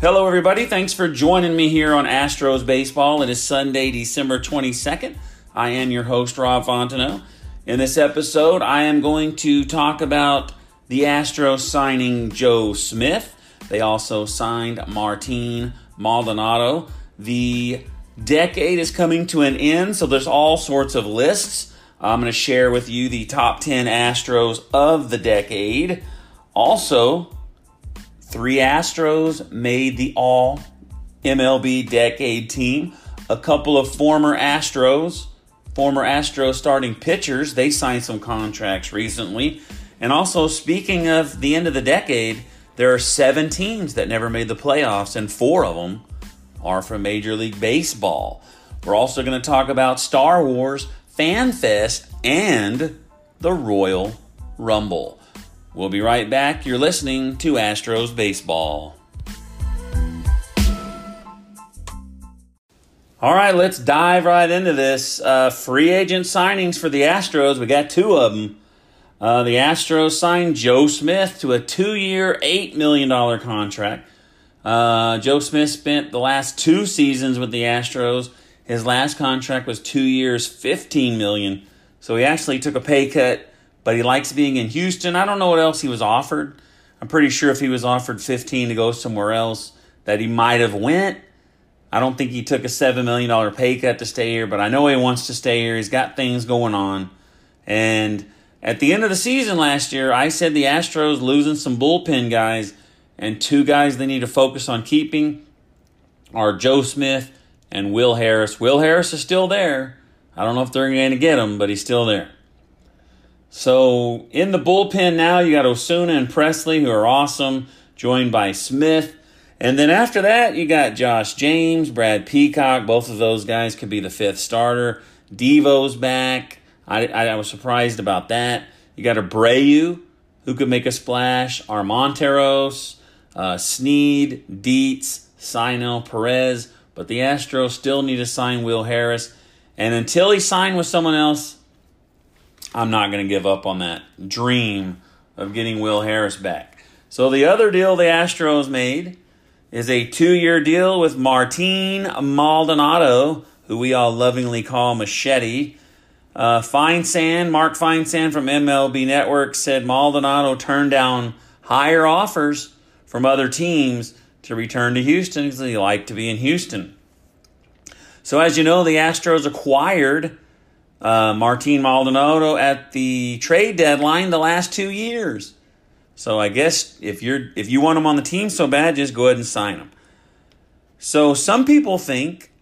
Hello, everybody. Thanks for joining me here on Astros Baseball. It is Sunday, December 22nd. I am your host, Rob Fontenot. In this episode, I am going to talk about the Astros signing Joe Smith. They also signed Martin Maldonado. The decade is coming to an end, so there's all sorts of lists. I'm going to share with you the top 10 Astros of the decade. Also, three Astros made the all MLB decade team. A couple of former Astros, former Astros starting pitchers, they signed some contracts recently. And also, speaking of the end of the decade, there are seven teams that never made the playoffs, and four of them are from Major League Baseball. We're also going to talk about Star Wars, Fan Fest, and the Royal Rumble. We'll be right back. You're listening to Astros Baseball. All right, let's dive right into this. Uh, free agent signings for the Astros. We got two of them. Uh, the Astros signed Joe Smith to a two year, $8 million contract. Uh, Joe Smith spent the last two seasons with the Astros. His last contract was two years, 15 million. So he actually took a pay cut, but he likes being in Houston. I don't know what else he was offered. I'm pretty sure if he was offered 15 to go somewhere else, that he might have went. I don't think he took a $7 million pay cut to stay here, but I know he wants to stay here. He's got things going on. And at the end of the season last year, I said the Astros losing some bullpen guys, and two guys they need to focus on keeping are Joe Smith and Will Harris. Will Harris is still there. I don't know if they're going to get him, but he's still there. So in the bullpen now, you got Osuna and Pressly, who are awesome, joined by Smith. And then after that, you got Josh James, Brad Peacock. Both of those guys could be the fifth starter. Devo's back. I, I, I was surprised about that. You got Abreu, who could make a splash. Armenteros, uh, Sneed, Dietz, Cionel, Perez. But the Astros still need to sign Will Harris. And until he signed with someone else, I'm not going to give up on that dream of getting Will Harris back. So the other deal the Astros made is a two year deal with Martin Maldonado, who we all lovingly call Machete. Uh, Mark Feinsand from MLB Network said Maldonado turned down higher offers from other teams to return to Houston because he liked to be in Houston. So, as you know, the Astros acquired uh, Martin Maldonado at the trade deadline the last two years. So I guess if you're if you want him on the team so bad, just go ahead and sign him. So some people think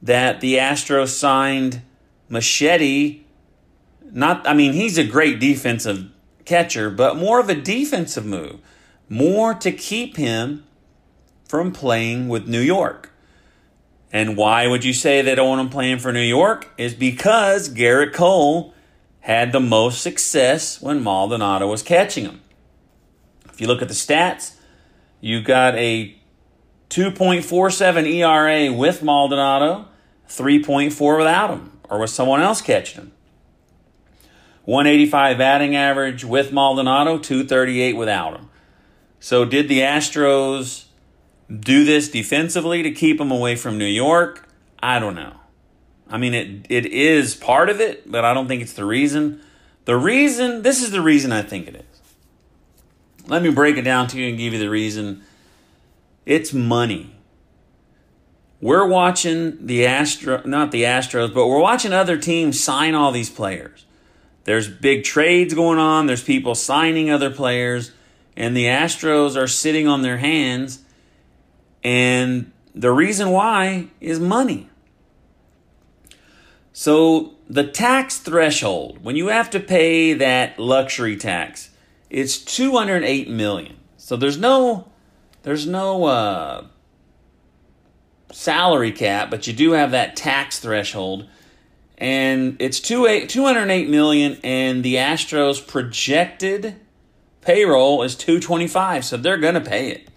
that the Astros signed Machete. Not, I mean, he's a great defensive catcher, but more of a defensive move, more to keep him from playing with New York. And why would you say they don't want him playing for New York? Is because Gerrit Cole had the most success when Maldonado was catching him. If you look at the stats, you got a 2.47 ERA with Maldonado, 3.4 without him, or with someone else catching him. 185 batting average with Maldonado, 238 without him. So, did the Astros do this defensively to keep him away from New York? I don't know. I mean, it, it is part of it, but I don't think it's the reason. The reason, this is the reason I think it is. Let me break it down to you and give you the reason. It's money. We're watching the Astro, not the Astros, but we're watching other teams sign all these players. There's big trades going on. There's people signing other players, and the Astros are sitting on their hands. And the reason why is money. So the tax threshold, when you have to pay that luxury tax, it's 208 million. So there's no there's no uh, salary cap, but you do have that tax threshold. And it's 208 million and the Astros projected payroll is 225, so they're going to pay it.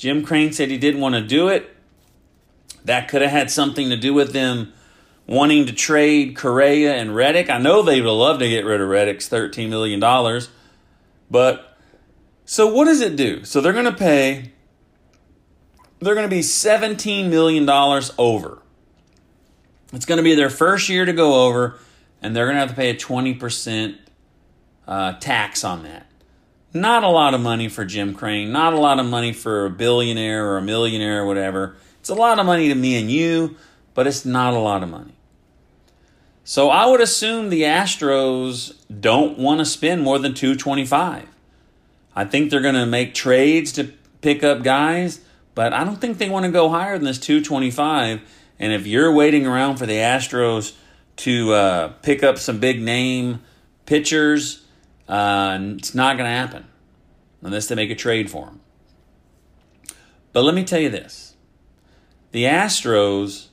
Jim Crane said he didn't want to do it. That could have had something to do with them wanting to trade Correa and Reddick. I know they would love to get rid of Reddick's $13 million. But so what does it do? So they're going to pay, they're going to be $17 million over. It's going to be their first year to go over, and they're going to have to pay a 20% uh, tax on that. Not a lot of money for Jim Crane, not a lot of money for a billionaire or a millionaire or whatever. It's a lot of money to me and you, but it's not a lot of money. So I would assume the Astros don't want to spend more than 225. I think they're going to make trades to pick up guys, but I don't think they want to go higher than this 225. And if you're waiting around for the Astros to uh, pick up some big name pitchers, uh, it's not going to happen unless they make a trade for him. But let me tell you this the Astros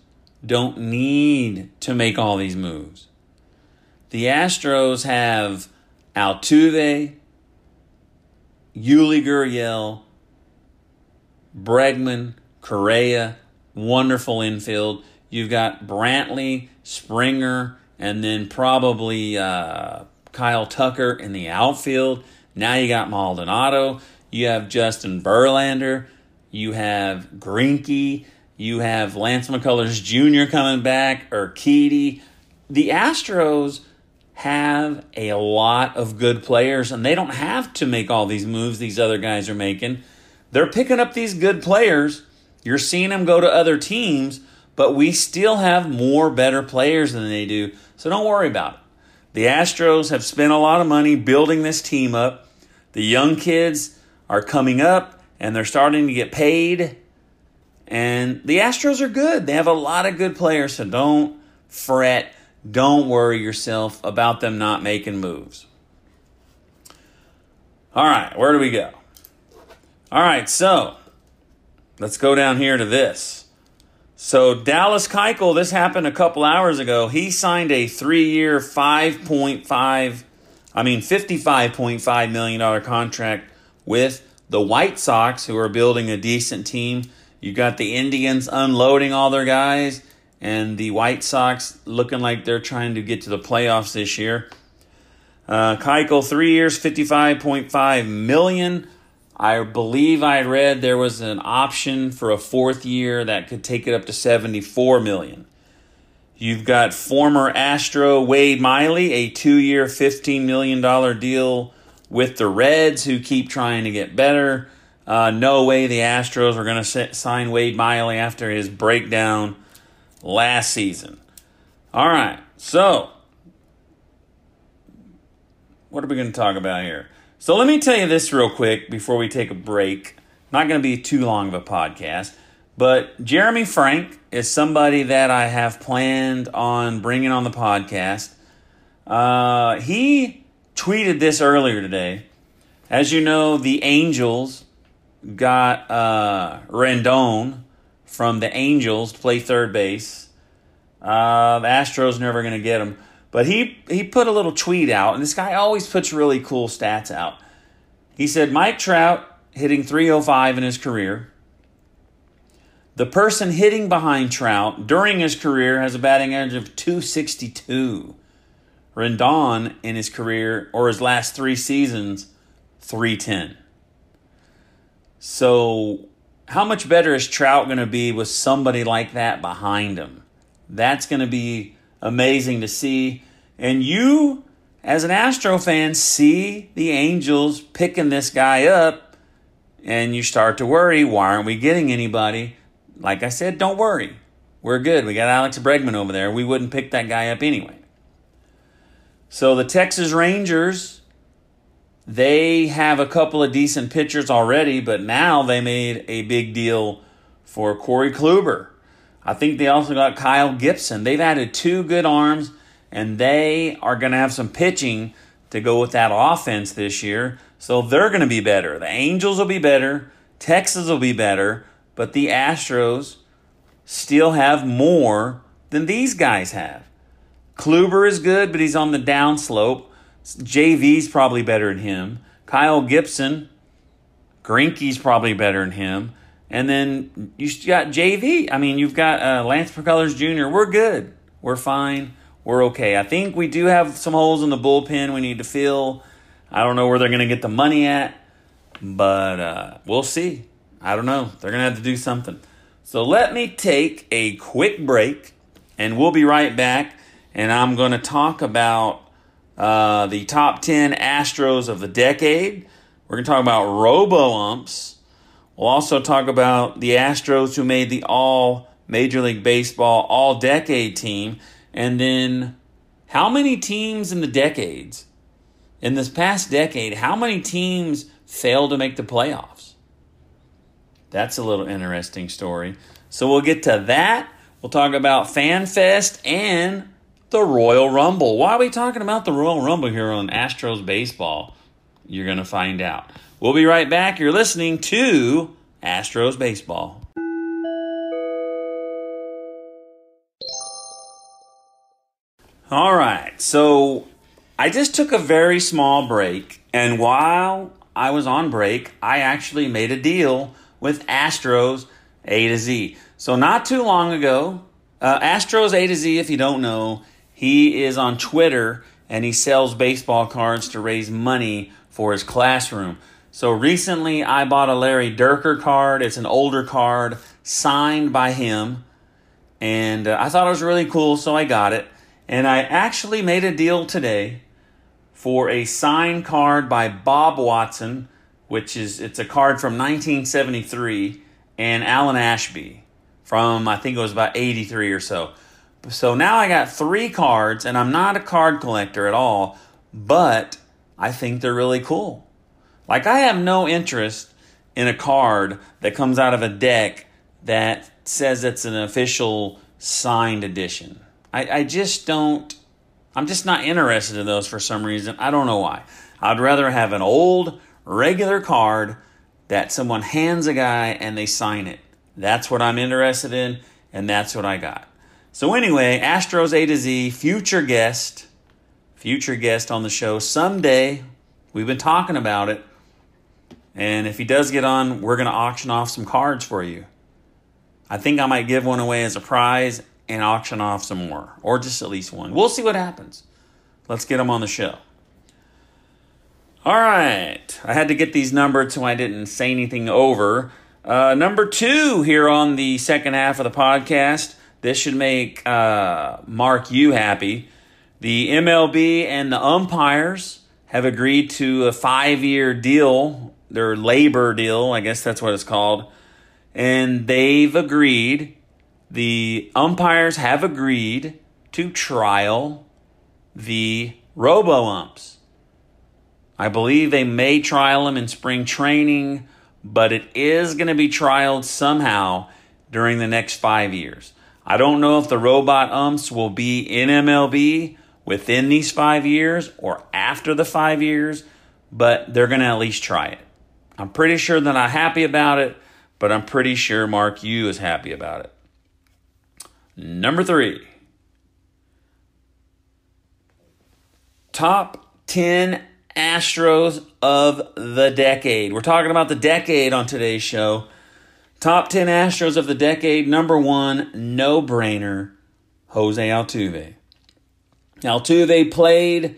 don't need to make all these moves. The Astros have Altuve, Yuli Gurriel, Bregman, Correa, wonderful infield. You've got Brantley, Springer, and then probably uh, Kyle Tucker in the outfield. Now you got Maldonado. You have Justin Verlander. You have Greinke. You have Lance McCullers Jr. coming back, Urquidy. The Astros have a lot of good players, and they don't have to make all these moves these other guys are making. They're picking up these good players. You're seeing them go to other teams, but we still have more better players than they do. So don't worry about it. The Astros have spent a lot of money building this team up. The young kids are coming up and they're starting to get paid. And the Astros are good. They have a lot of good players, so don't fret. Don't worry yourself about them not making moves. All right, where do we go? All right, so let's go down here to this. So Dallas Keuchel, this happened a couple hours ago. He signed a three-year, five point five, I mean fifty-five point five million dollar contract with the White Sox, who are building a decent team. You got the Indians unloading all their guys, and the White Sox looking like they're trying to get to the playoffs this year. Uh, Keuchel, three years, fifty-five point five million. I believe I read there was an option for a fourth year that could take it up to 74 million. You've got former Astro Wade Miley, a two-year, $15 million deal with the Reds, who keep trying to get better. Uh, no way the Astros are going to sign Wade Miley after his breakdown last season. All right, so what are we going to talk about here? So let me tell you this real quick before we take a break. Not going to be too long of a podcast, but Jeremy Frank is somebody that I have planned on bringing on the podcast. Uh, he tweeted this earlier today. As you know, the Angels got uh, Rendon from the Angels to play third base. Uh, the Astros never going to get him. But he, he put a little tweet out, and this guy always puts really cool stats out. He said Mike Trout hitting 305 in his career. The person hitting behind Trout during his career has a batting average of 262. Rendon in his career or his last three seasons, 310. So, how much better is Trout going to be with somebody like that behind him? That's going to be amazing to see. And you, as an Astro fan, see the Angels picking this guy up, and you start to worry why aren't we getting anybody? Like I said, don't worry. We're good. We got Alex Bregman over there. We wouldn't pick that guy up anyway. So the Texas Rangers, they have a couple of decent pitchers already, but now they made a big deal for Corey Kluber. I think they also got Kyle Gibson. They've added two good arms, and they are going to have some pitching to go with that offense this year. So they're going to be better. The Angels will be better. Texas will be better. But the Astros still have more than these guys have. Kluber is good, but he's on the downslope. JV's probably better than him. Kyle Gibson, Greinke's probably better than him. And then you got JV. I mean, you've got uh, Lance McCullers Jr. We're good. We're fine. We're okay. I think we do have some holes in the bullpen we need to fill. I don't know where they're going to get the money at, but uh, we'll see. I don't know. They're going to have to do something. So let me take a quick break, and we'll be right back. And I'm going to talk about uh, the top 10 Astros of the decade. We're going to talk about robo umps. We'll also talk about the Astros who made the all Major League Baseball all decade team. And then how many teams in the decades, in this past decade, how many teams failed to make the playoffs? That's a little interesting story. So we'll get to that. We'll talk about FanFest and the Royal Rumble. Why are we talking about the Royal Rumble here on Astros Baseball? You're going to find out. We'll be right back. You're listening to Astros Baseball. All right, so I just took a very small break, and while I was on break, I actually made a deal with Astros A to Z. So, not too long ago, uh, Astros A to Z, if you don't know, he is on Twitter and he sells baseball cards to raise money for his classroom. So recently I bought a Larry Dierker card. It's an older card signed by him. And uh, I thought it was really cool, so I got it. And I actually made a deal today for a signed card by Bob Watson, which is it's a card from 1973, and Alan Ashby from I think it was about 83 or so. So now I got three cards, and I'm not a card collector at all, but I think they're really cool. Like, I have no interest in a card that comes out of a deck that says it's an official signed edition. I, I just don't, I'm just not interested in those for some reason. I don't know why. I'd rather have an old, regular card that someone hands a guy and they sign it. That's what I'm interested in, and that's what I got. So anyway, Astros A to Z, future guest, future guest on the show someday. We've been talking about it. And if he does get on, we're going to auction off some cards for you. I think I might give one away as a prize and auction off some more, or just at least one. We'll see what happens. Let's get him on the show. All right. I had to get these numbered so I didn't say anything over. Uh, number two here on the second half of the podcast this should make uh, Mark Yu happy. The MLB and the umpires have agreed to a five year deal, their labor deal, I guess that's what it's called. And they've agreed, the umpires have agreed to trial the robo umps. I believe they may trial them in spring training, but it is going to be trialed somehow during the next five years. I don't know if the robot umps will be in MLB within these five years or after the five years, but they're going to at least try it. I'm pretty sure they're not happy about it, but I'm pretty sure Mark Yu is happy about it. Number three. Top 10 Astros of the decade. We're talking about the decade on today's show. Top 10 Astros of the decade. Number one, no brainer, Jose Altuve. Altuve played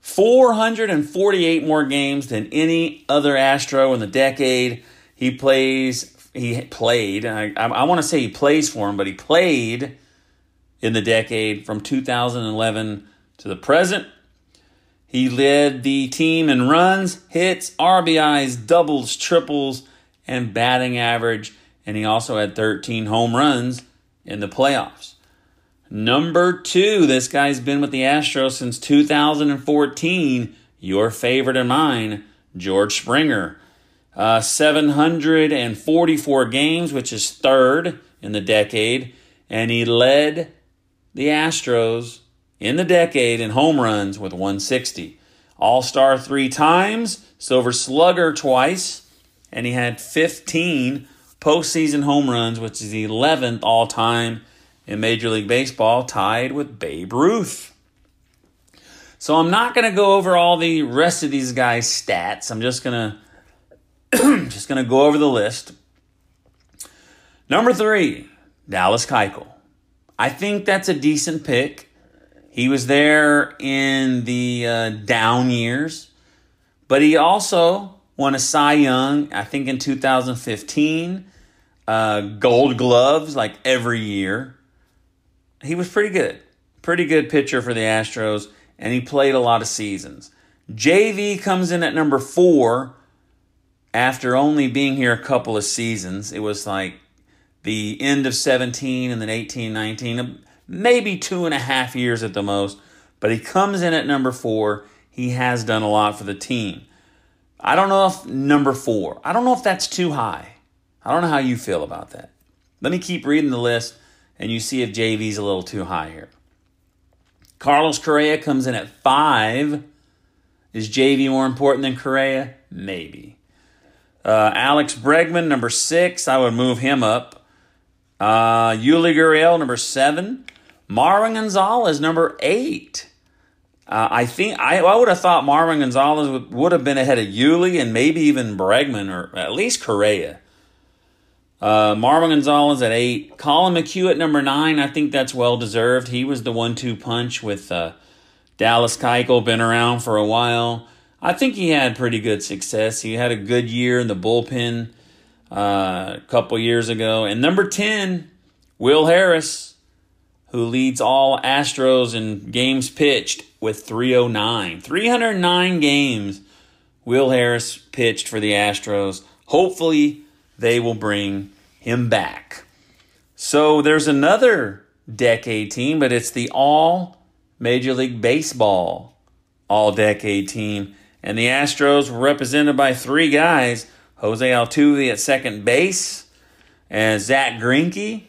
448 more games than any other Astro in the decade. He plays, he played, I, I, I want to say he plays for him, but he played in the decade from 2011 to the present. He led the team in runs, hits, RBIs, doubles, triples, and batting average, and he also had 13 home runs in the playoffs. Number two, this guy's been with the Astros since 2014. Your favorite and mine, George Springer. Uh, 744 games, which is third in the decade, and he led the Astros in the decade in home runs with 160. All Star three times, Silver Slugger twice, and he had 15 postseason home runs, which is the 11th all time in Major League Baseball, tied with Babe Ruth. So I'm not going to go over all the rest of these guys' stats. I'm just going to just going to go over the list. Number 3, Dallas Keuchel. I think that's a decent pick. He was there in the uh, down years, but he also won a Cy Young, I think in 2015, uh, gold gloves like every year. He was pretty good. Pretty good pitcher for the Astros, and he played a lot of seasons. JV comes in at number four after only being here a couple of seasons. It was like the end of 17 and then 18, 19, maybe two and a half years at the most. But he comes in at number four. He has done a lot for the team. I don't know if number four, I don't know if that's too high. I don't know how you feel about that. Let me keep reading the list and you see if JV's a little too high here. Carlos Correa comes in at five. Is JV more important than Correa? Maybe. Uh, Alex Bregman, number six. I would move him up. Uh, Yuli Gurriel, number seven. Marwin Gonzalez, number eight. Uh, I think I, I would have thought Marwin Gonzalez would, would have been ahead of Yuli and maybe even Bregman or at least Correa. Uh, Marvin Gonzalez at eight. Collin McHugh at number nine. I think that's well deserved. He was the one-two punch with uh, Dallas Keuchel. Been around for a while. I think he had pretty good success. He had a good year in the bullpen uh, a couple years ago. And number ten, Will Harris, who leads all Astros in games pitched with 309. 309 games. Will Harris pitched for the Astros. Hopefully they will bring him back. So there's another decade team, but it's the all Major League Baseball all decade team. And the Astros were represented by three guys Jose Altuve at second base, and Zack Greinke,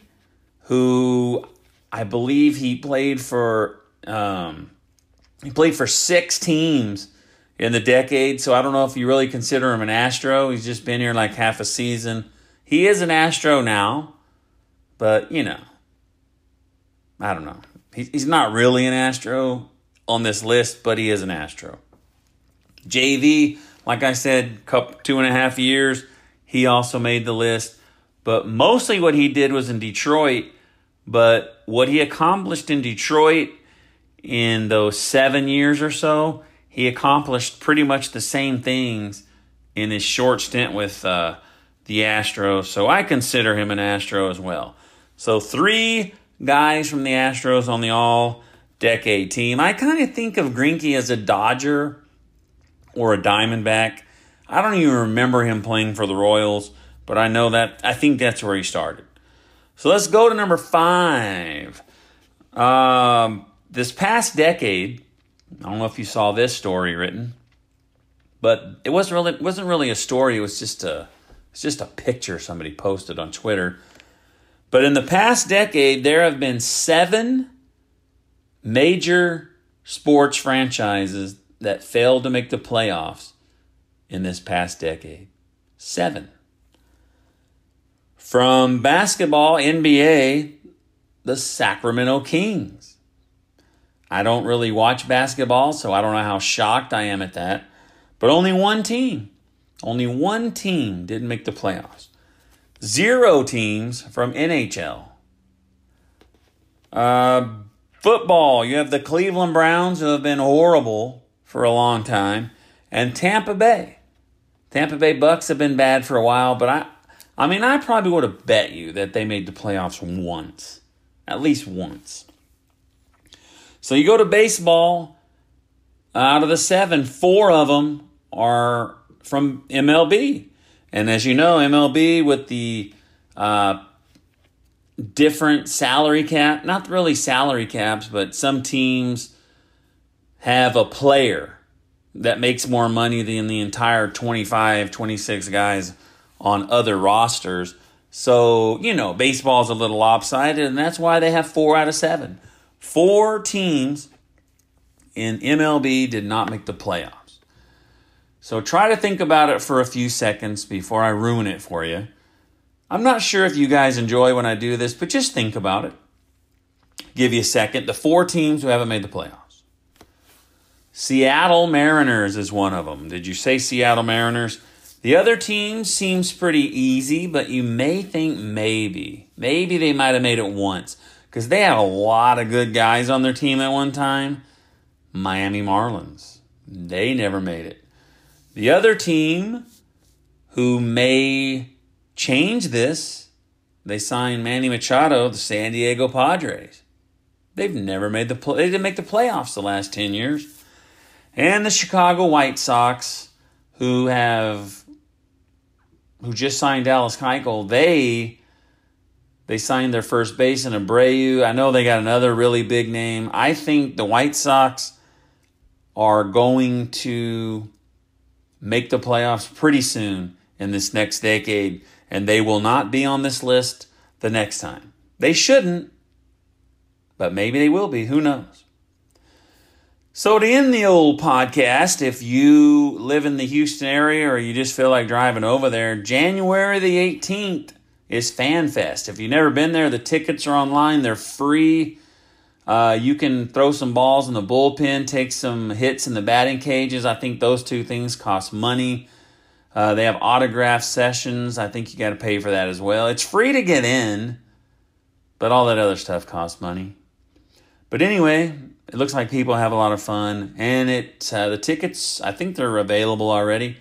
who I believe he played for. Um, he played for six teams in the decade, so I don't know if you really consider him an Astro. He's just been here like half a season. He is an Astro now, but you know, I don't know. He's not really an Astro on this list, but he is an Astro. JV, like I said, couple two and a half years, he also made the list. But mostly what he did was in Detroit. But what he accomplished in Detroit in those seven years or so, he accomplished pretty much the same things in his short stint with uh, the Astros. So I consider him an Astro as well. So three guys from the Astros on the all decade team. I kind of think of Greinke as a Dodger or a Diamondback. I don't even remember him playing for the Royals, but I know that I think that's where he started. So let's go to number five. Um, this past decade, I don't know if you saw this story written, but it wasn't really it wasn't really a story. It was just a it's just a picture somebody posted on Twitter. But in the past decade, there have been seven major sports franchises that failed to make the playoffs in this past decade. Seven. From basketball, NBA, the Sacramento Kings. I don't really watch basketball, so I don't know how shocked I am at that. But only one team, only one team didn't make the playoffs. Zero teams from NHL. Uh, football, you have the Cleveland Browns who have been horrible for a long time, and Tampa Bay. Tampa Bay Bucks have been bad for a while, but I, I mean, I probably would have bet you that they made the playoffs once, at least once. So you go to baseball. Out of the seven, four of them are from MLB, and as you know, MLB with the uh, different salary cap, not really salary caps, but some teams have a player that makes more money than the entire 25, 26 guys on other rosters. So, you know, baseball's a little lopsided, and that's why they have four out of seven. Four teams in MLB did not make the playoffs. So try to think about it for a few seconds before I ruin it for you. I'm not sure if you guys enjoy when I do this, but just think about it. Give you a second. The four teams who haven't made the playoffs. Seattle Mariners is one of them. Did you say Seattle Mariners? The other team seems pretty easy, but you may think maybe. Maybe they might have made it once because they had a lot of good guys on their team at one time. Miami Marlins. They never made it. The other team who may change this, they signed Manny Machado, the San Diego Padres. They've never made the play. They didn't make the playoffs the last 10 years. And the Chicago White Sox, who have who just signed Dallas Keuchel, they they signed their first base baseman Abreu. I know they got another really big name. I think the White Sox are going to make the playoffs pretty soon in this next decade, and they will not be on this list the next time. They shouldn't, but maybe they will be. Who knows? So, to end the old podcast, if you live in the Houston area or you just feel like driving over there, January the 18th is FanFest. If you've never been there, the tickets are online, they're free. Uh, you can throw some balls in the bullpen, take some hits in the batting cages. I think those two things cost money. Uh, they have autograph sessions. I think you got to pay for that as well. It's free to get in, but all that other stuff costs money. But anyway, it looks like people have a lot of fun, and it uh, the tickets I think they're available already.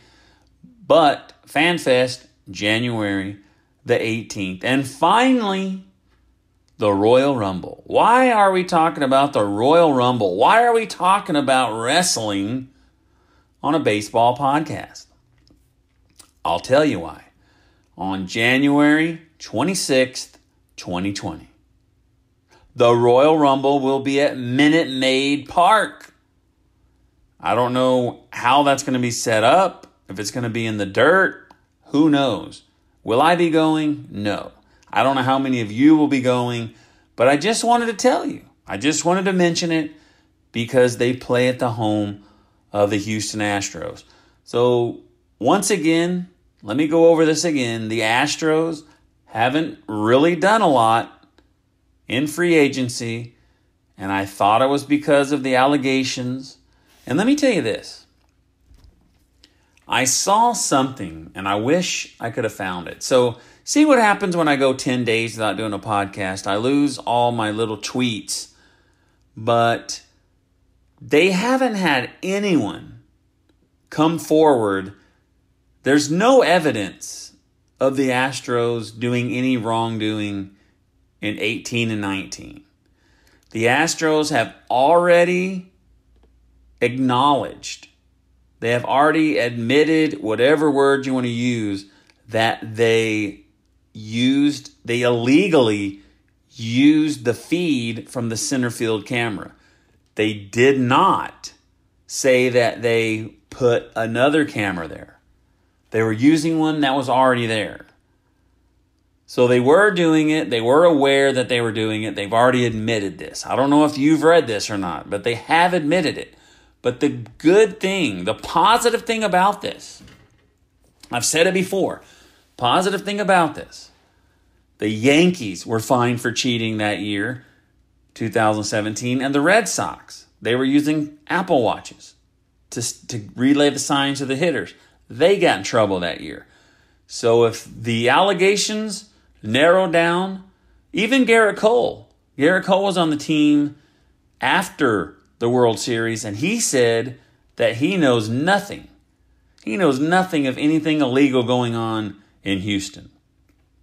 But FanFest January the 18th, and finally the Royal Rumble. Why are we talking about the Royal Rumble? Why are we talking about wrestling on a baseball podcast? I'll tell you why. On January 26th, 2020. The Royal Rumble will be at Minute Maid Park. I don't know how that's going to be set up, if it's going to be in the dirt, who knows. Will I be going? No. I don't know how many of you will be going, but I just wanted to tell you. I just wanted to mention it because they play at the home of the Houston Astros. So, once again, let me go over this again. The Astros haven't really done a lot in free agency, and I thought it was because of the allegations. And let me tell you this I saw something, and I wish I could have found it. So, see what happens when I go 10 days without doing a podcast. I lose all my little tweets, but they haven't had anyone come forward. There's no evidence of the Astros doing any wrongdoing in 18 and 19. The Astros have already acknowledged, they have already admitted, whatever word you want to use, that they used, they illegally used the feed from the center field camera. They did not say that they put another camera there. They were using one that was already there. So they were doing it. They were aware that they were doing it. They've already admitted this. I don't know if you've read this or not, but they have admitted it. But the good thing, the positive thing about this, I've said it before, positive thing about this, the Yankees were fined for cheating that year, 2017, and the Red Sox, they were using Apple Watches to, to relay the signs to the hitters. They got in trouble that year. So if the allegations narrow down. Even Gerrit Cole. Gerrit Cole was on the team after the World Series, and he said that he knows nothing. He knows nothing of anything illegal going on in Houston.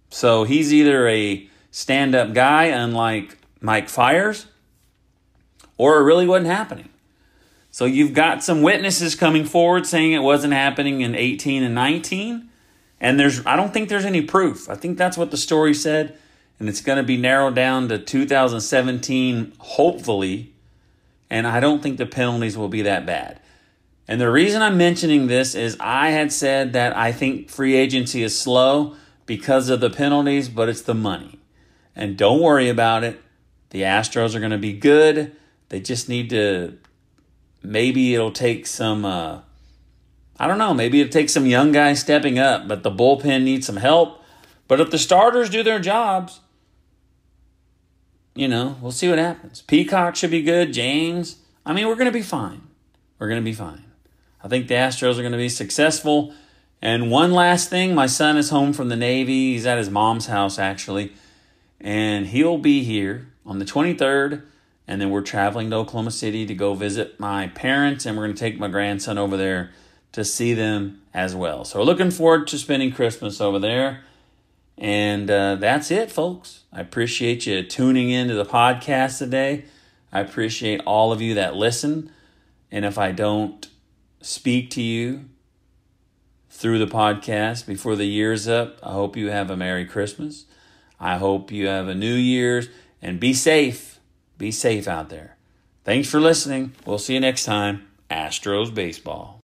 So he's either a stand up guy, unlike Mike Fiers, or it really wasn't happening. So you've got some witnesses coming forward saying it wasn't happening in 18 and 19. And there's I don't think there's any proof. I think that's what the story said and it's going to be narrowed down to 2017 hopefully. And I don't think the penalties will be that bad. And the reason I'm mentioning this is I had said that I think free agency is slow because of the penalties, but it's the money. And don't worry about it. The Astros are going to be good. They just need to. Maybe it'll take some. Uh, I don't know. Maybe it'll take some young guys stepping up, but the bullpen needs some help. But if the starters do their jobs, you know, we'll see what happens. Peacock should be good. James. I mean, we're going to be fine. We're going to be fine. I think the Astros are going to be successful. And one last thing my son is home from the Navy. He's at his mom's house, actually. And he'll be here on the 23rd. And then we're traveling to Oklahoma City to go visit my parents. And we're going to take my grandson over there to see them as well. So we're looking forward to spending Christmas over there. And uh, that's it, folks. I appreciate you tuning in to the podcast today. I appreciate all of you that listen. And if I don't speak to you through the podcast before the year's up, I hope you have a Merry Christmas. I hope you have a New Year's and be safe. Be safe out there. Thanks for listening. We'll see you next time. Astros Baseball.